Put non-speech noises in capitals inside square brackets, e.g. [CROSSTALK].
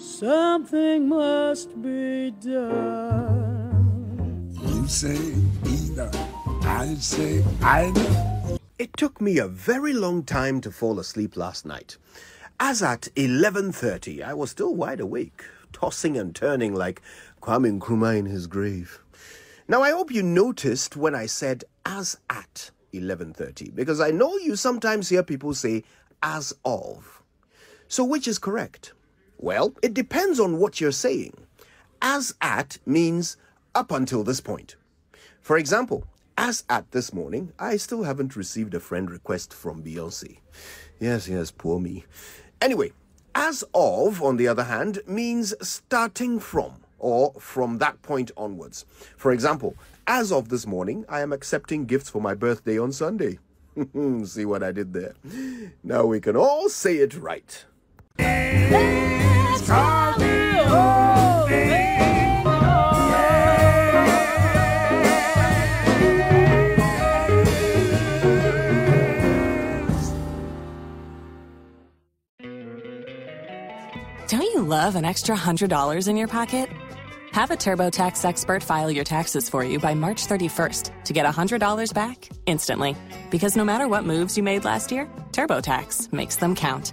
Something must be done. You say either, I say either. It took me a very long time to fall asleep last night. As at 11:30, I was still wide awake, tossing and turning like Kwame Nkrumah in his grave. Now I hope you noticed when I said as at 11:30 because I know you sometimes hear people say as of. So which is correct? Well, it depends on what you're saying. As at means up until this point. For example, as at this morning, I still haven't received a friend request from Beyonce. Yes, yes, poor me. Anyway, as of, on the other hand, means starting from or from that point onwards. For example, as of this morning, I am accepting gifts for my birthday on Sunday. [LAUGHS] See what I did there? Now we can all say it right. Don't you love an extra $100 in your pocket? Have a TurboTax expert file your taxes for you by March 31st to get $100 back instantly. Because no matter what moves you made last year, TurboTax makes them count.